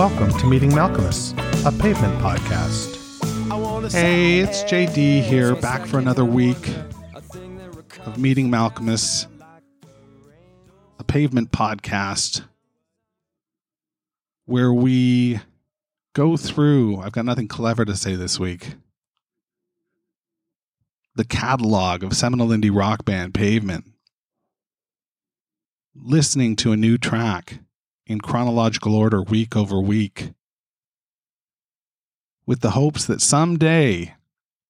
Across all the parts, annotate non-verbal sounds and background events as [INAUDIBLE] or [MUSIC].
Welcome to Meeting Malkmus, a pavement podcast. Hey, it's JD here, back for another week of Meeting Malkmus, a pavement podcast where we go through. I've got nothing clever to say this week. The catalog of seminal indie rock band Pavement. Listening to a new track in chronological order week over week, with the hopes that someday,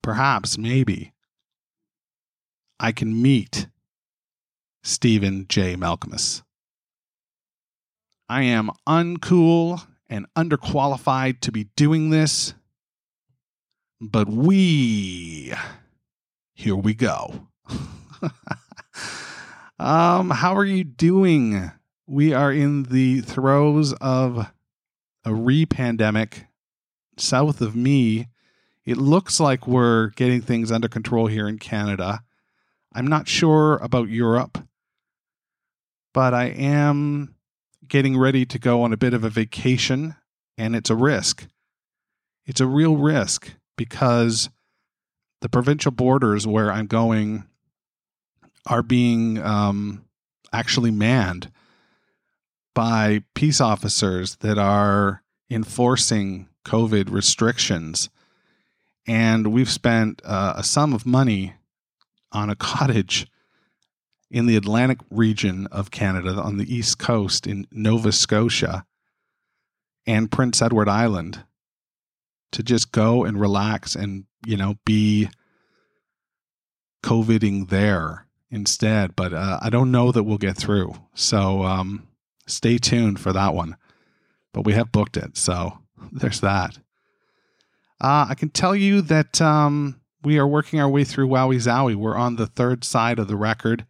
perhaps, maybe, I can meet Stephen J. Malkmus. I am uncool and underqualified to be doing this, but we, here we go. [LAUGHS] um, how are you doing? We are in the throes of a re pandemic south of me. It looks like we're getting things under control here in Canada. I'm not sure about Europe, but I am getting ready to go on a bit of a vacation, and it's a risk. It's a real risk because the provincial borders where I'm going are being um, actually manned by peace officers that are enforcing COVID restrictions. And we've spent uh, a sum of money on a [LAUGHS] cottage in the Atlantic region of Canada on the east coast in Nova Scotia and Prince Edward Island to just go and relax and, you know, be COVIDing there instead. But uh, I don't know that we'll get through. So, um, stay tuned for that one. But we have booked it, so [LAUGHS] there's that. Uh, I can tell you that um, we are working our way through Wowee Zowee. We're on the third side of the record.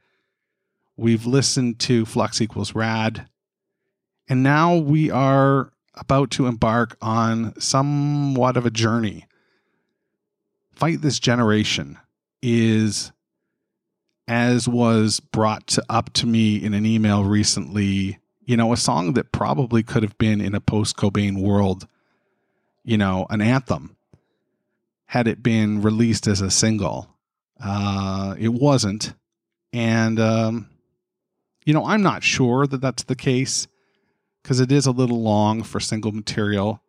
We've listened to Flux Equals Rad, and now we are about to embark on somewhat of a journey. Fight This Generation is, as was brought to, up to me in an email recently, you know, a song that probably could have been in a post Cobain world, you know, an anthem had it been released as a single. Uh, it wasn't. And, um, you know, I'm not sure that that's the case because it is a little long for single material.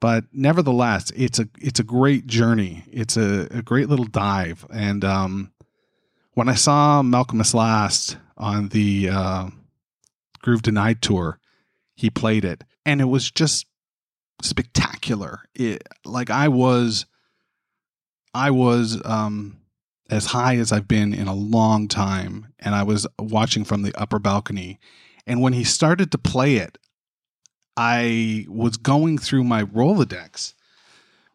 But nevertheless, it's a it's a great journey. It's a, a great little dive. And um, when I saw Malkmus Last on the uh, Groove Denied tour, he played it, and it was just spectacular. It, like I was, I was um, as high as I've been in a long time, and I was watching from the upper balcony. And when he started to play it, I was going through my Rolodex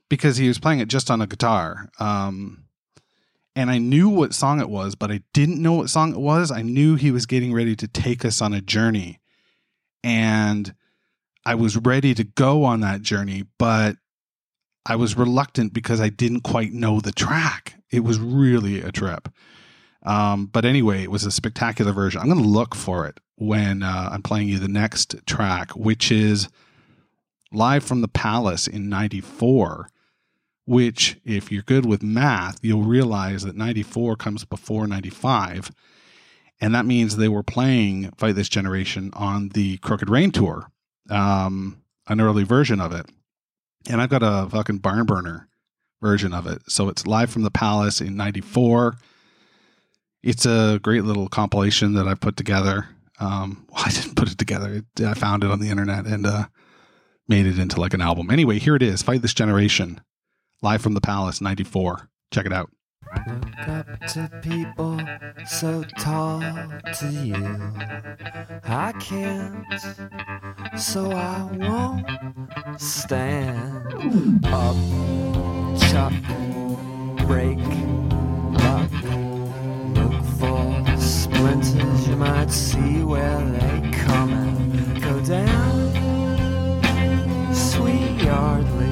because he was playing it just on a guitar. Um, and I knew what song it was, but I didn't know what song it was. I knew he was getting ready to take us on a journey. And I was ready to go on that journey, but I was reluctant because I didn't quite know the track. It was really a trip. Um, but anyway, it was a spectacular version. I'm going to look for it when uh, I'm playing you the next track, which is live from the Palace in 94 which, if you're good with math, you'll realize that 94 comes before 95. And that means they were playing Fight This Generation on the Crooked Rain Tour, um, an early version of it. And I've got a fucking barn burner version of it. So it's live from the Palace in 94. It's a great little compilation that I put together. Um, well, [LAUGHS] I didn't put it together. I found it on the internet and uh, made it into like an album. Anyway, here it is Fight This Generation, live from the Palace, 94. Check it out. Look up to people so tall to you. I can't, so I won't stand up, chuck, break, luck. Look for splinters, you might see where they come and go down. Sweet Yardley,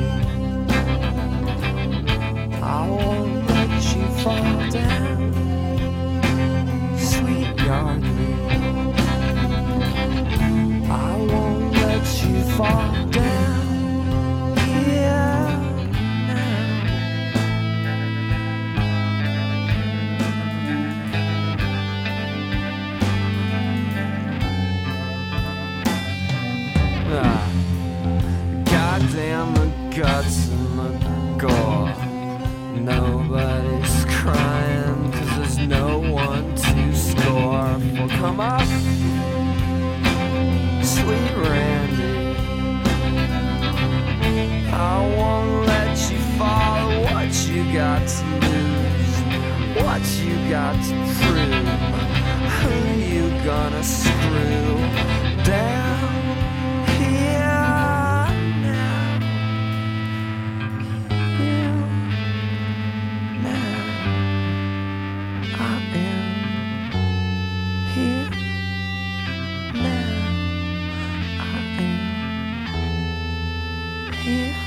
here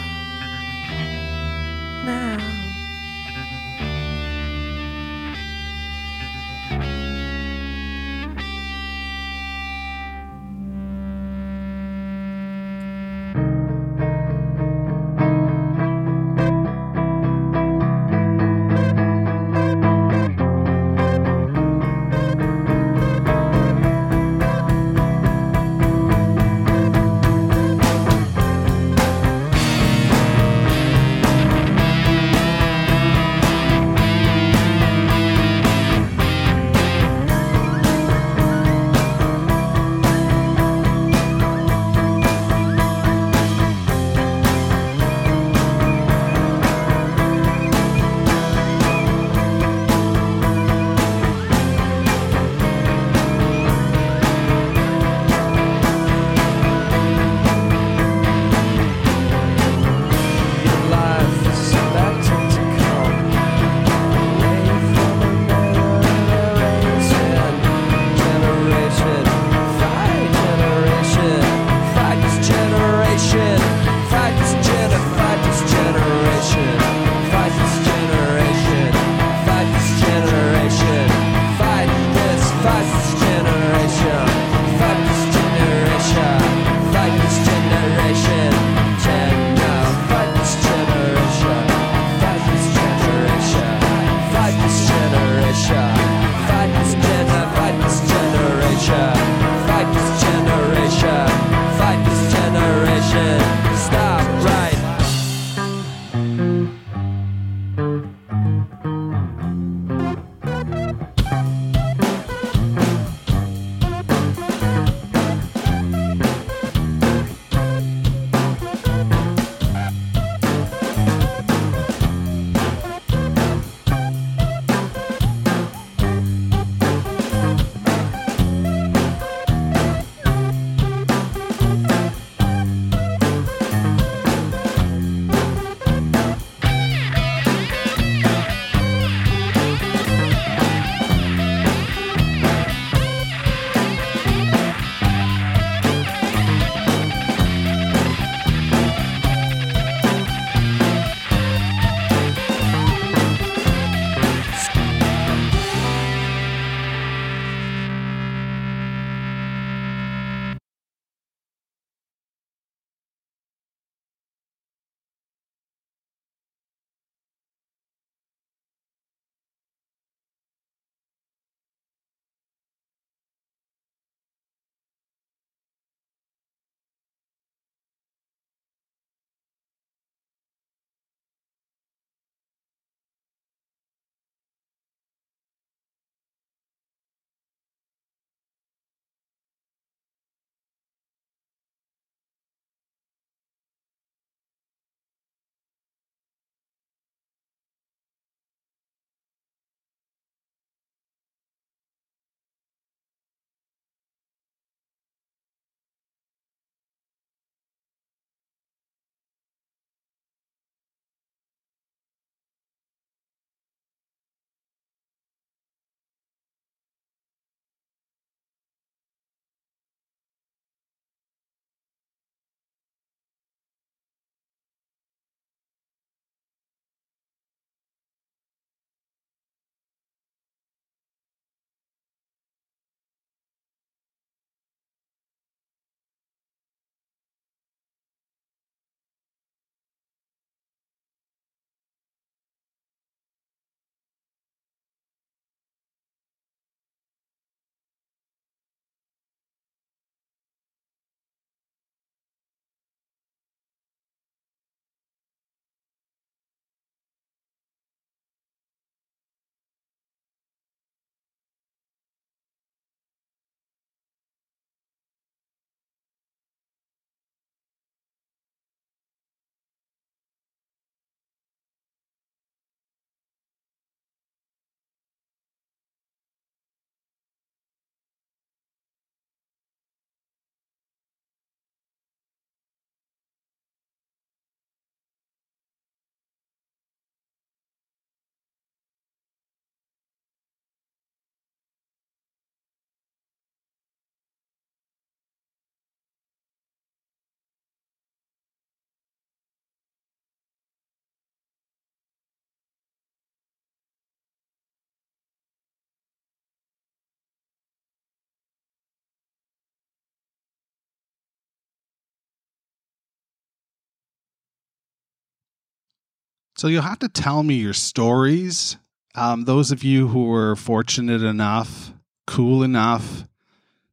So you'll have to tell me your stories. Um, those of you who were fortunate enough, cool enough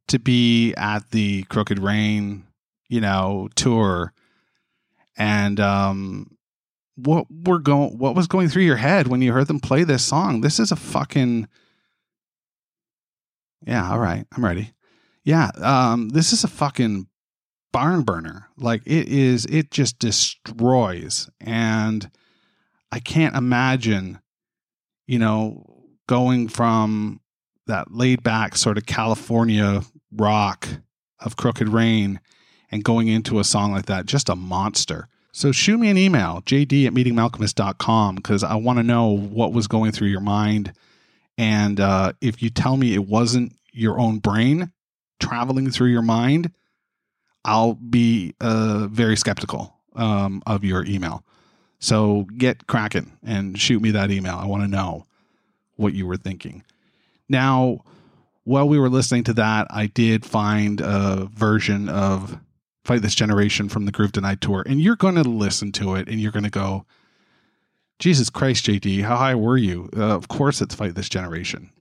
to be at the Crooked Rain, you know, tour, and um, what were going, what was going through your head when you heard them play this song? This is a fucking, yeah. All right, I'm ready. Yeah, um, this is a fucking barn burner. Like it is, it just destroys. And I can't imagine, you know, going from that laid back sort of California rock of Crooked Rain and going into a song like that, just a monster. So shoot me an email, jd at meetingmalkmus.com, because I want to know what was going through your mind. And uh, if you tell me it wasn't your own brain traveling through your mind, I'll be uh, very skeptical um, of your email. So get cracking and shoot me that email. I want to know what you were thinking. Now, while we were listening to that, I did find a version of Fight This Generation from the Groove Denied tour, and you're going to listen to it and you're going to go, Jesus Christ, JD, how high were you? Uh, of course, it's Fight This Generation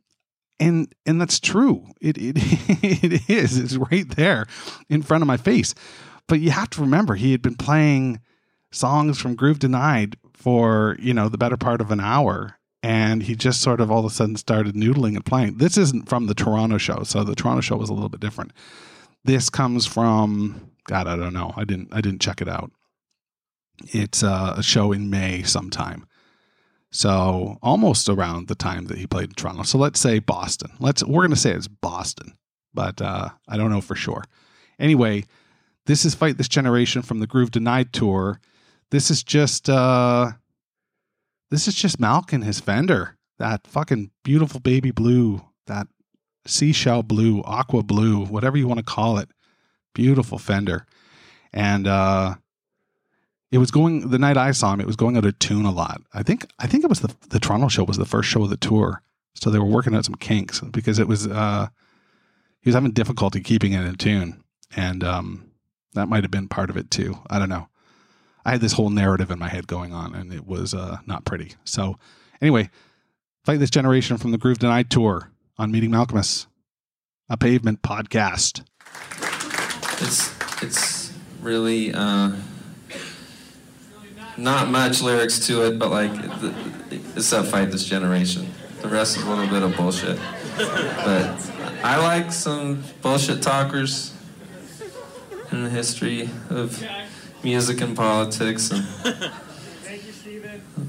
and and that's true. It it [LAUGHS] it is. It's right there in front of my face. But you have to remember, he had been playing songs from Groove Denied for you know the better part of an hour, and he just sort of all of a sudden started noodling and playing. This isn't from the Toronto show, so the Toronto show was a little bit different. This comes from God, I don't know. I didn't I didn't check it out. It's uh, a show in May sometime. So almost around the time that he played in Toronto. So let's say Boston. Let's we're going to say it's Boston, but uh, I don't know for sure. Anyway, this is Fight This Generation from the Groove Denied tour. This is just uh, this is just Malkin his Fender, that fucking beautiful baby blue, that seashell blue, aqua blue, whatever you want to call it. Beautiful Fender. And uh it was going the night I saw him. It was going out of tune a lot. I think I think it was the the Toronto show was the first show of the tour, so they were working out some kinks because it was uh, he was having difficulty keeping it in tune, and um, that might have been part of it too. I don't know. I had this whole narrative in my head going on, and it was uh, not pretty. So anyway, fight this generation from the Groove Denied tour on Meeting Malkmus, a pavement podcast. It's it's really. Uh not much lyrics to it, but like it's that fight this generation. The rest is a little bit of bullshit. But I like some bullshit talkers in the history of music and politics and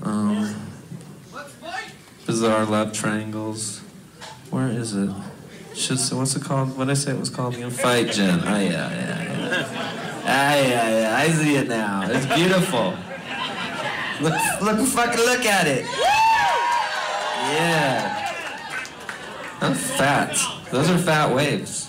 um, bizarre love triangles. Where is it? Should say, what's it called? What did I say it was called again? Fight Gen. Oh yeah, yeah, yeah. Ah, yeah, yeah. I see it now. It's beautiful. Look, look, fucking look at it. Yeah. I'm fat. Those are fat waves.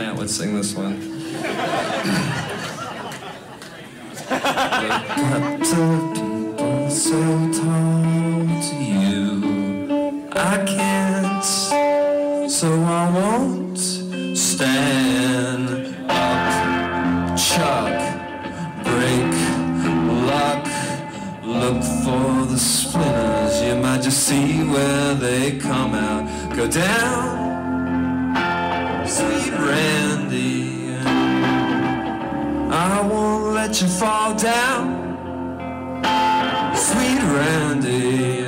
Plant would sing this one. people so tall to you, I can't, so I won't stand up, chuck, break, lock, look for the splinters, you might just see where they come out. Go down, sweet Randy. I won't let you fall down, sweet Randy.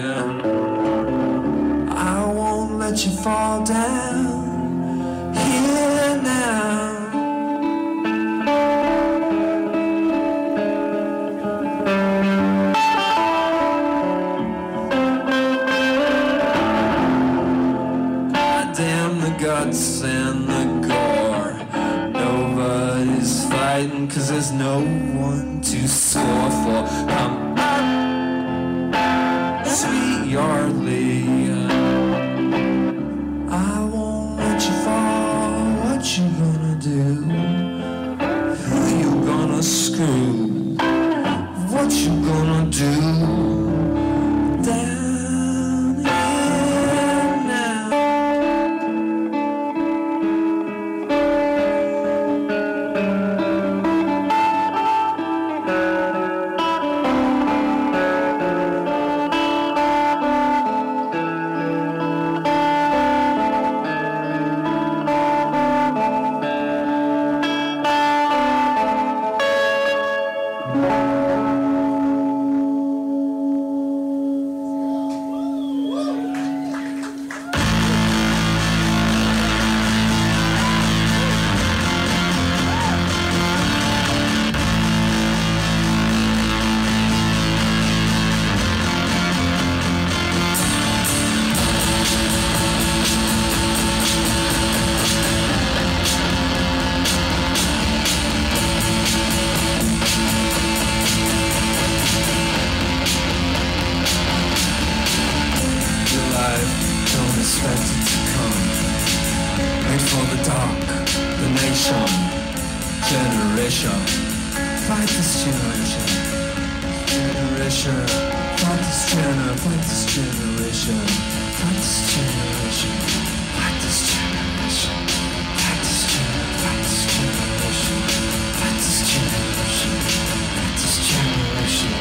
I won't let you fall down there's no one to score for. Come don't expect it to come. Wait for the dark, the nation, generation. Fight this generation, generation. Fight this gener, fight this generation, fight this generation, fight this generation, fight this gener, fight this generation, fight this generation, fight this generation,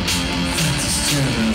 fight this generation.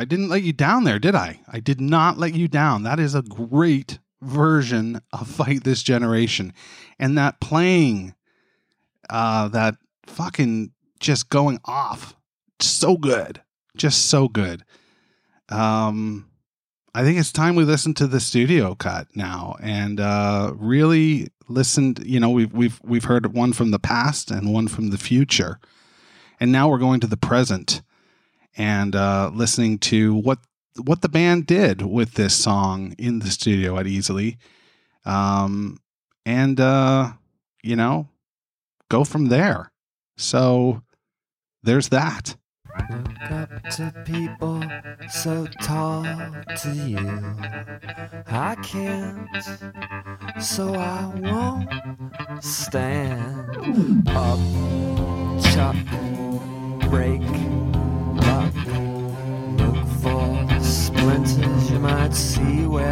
I didn't let you down there, did I? I did not let you down. That is a great version of Fight This Generation. And that playing, uh, that fucking just going off, so good. Just so good. Um, I think it's time we listen to the studio cut now and uh, really listened. You know, we've we've we've heard one from the past and one from the future, and now we're going to the present and uh, listening to what what the band did with this song in the studio at Easley, um, and uh, you know, go from there. So there's that. Look up to people so tall to you. I can't, so I won't stand up, chop, break, splinters, you might see where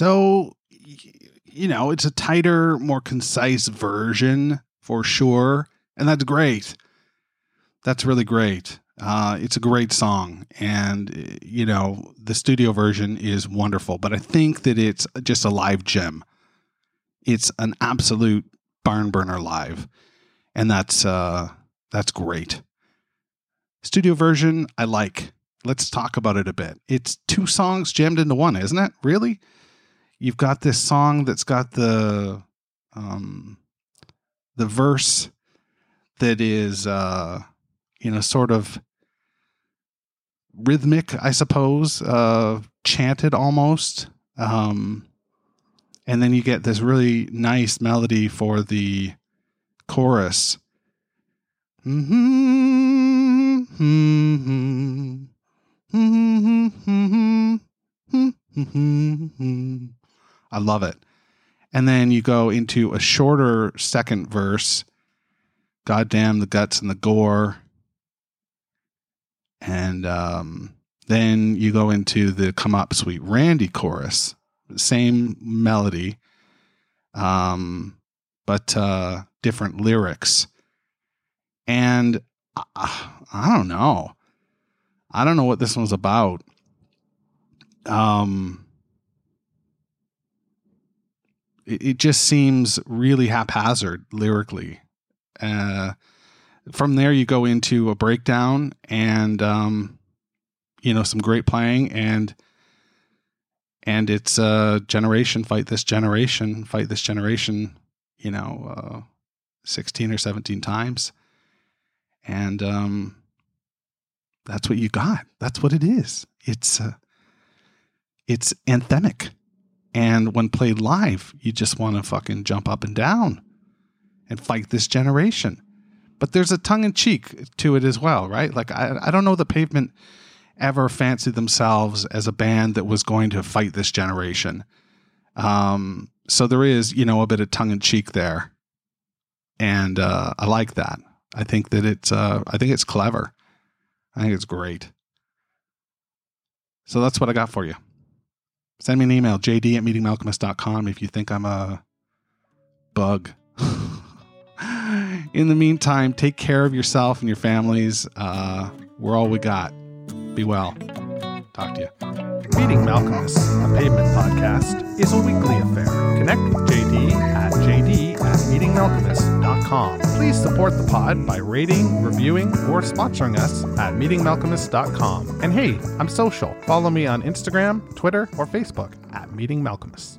So, you know, it's a tighter, more concise version for sure. And that's great. That's really great. Uh, it's a great song. And, uh, you know, the studio version is wonderful, but I think that it's just a live gem. It's an absolute barn burner live. And that's, uh, that's great. Studio version, I like. Let's talk about it a bit. It's two songs jammed into one, isn't it? Really? You've got this song that's got the um the verse that is uh you know sort of rhythmic, I suppose, uh chanted almost. Um and then you get this really nice melody for the chorus. Mm-hmm. Mm-hmm. I love it. And then you go into a shorter second verse. Goddamn the guts and the gore. And um, then you go into the Come Up Sweet Randy chorus. Same melody, um, but uh, different lyrics. And uh, I don't know. I don't know what this one's about. Um, it, just seems really haphazard lyrically. Uh, from there, you go into a breakdown and, um, you know, some great playing and and it's uh generation fight this generation fight this generation you know uh 16 or 17 times and um that's what you got. That's what it is. It's uh, it's anthemic, and when played live, you just want to fucking jump up and down and fight this generation. But there's a tongue in cheek to it as well, right? Like I, I don't know the pavement ever fancied themselves as a band that was going to fight this generation. Um, so there is, you know, a bit of tongue in cheek there, and uh, I like that. I think that it's, uh, I think it's clever. I think it's great. So that's what I got for you. Send me an email, jd at meetingmalkmus.com if you think I'm a bug. [LAUGHS] In the meantime, take care of yourself and your families. Uh, we're all we got. Be well. Talk to you. Meeting Malkmus, a pavement podcast, is a weekly affair. Connect with JD at jd at meetingmalkmus.com. Please support the pod by rating, reviewing, or sponsoring us at meetingmalkmus.com. And hey, I'm social. Follow me on Instagram, Twitter, or Facebook at Meeting Malkmus.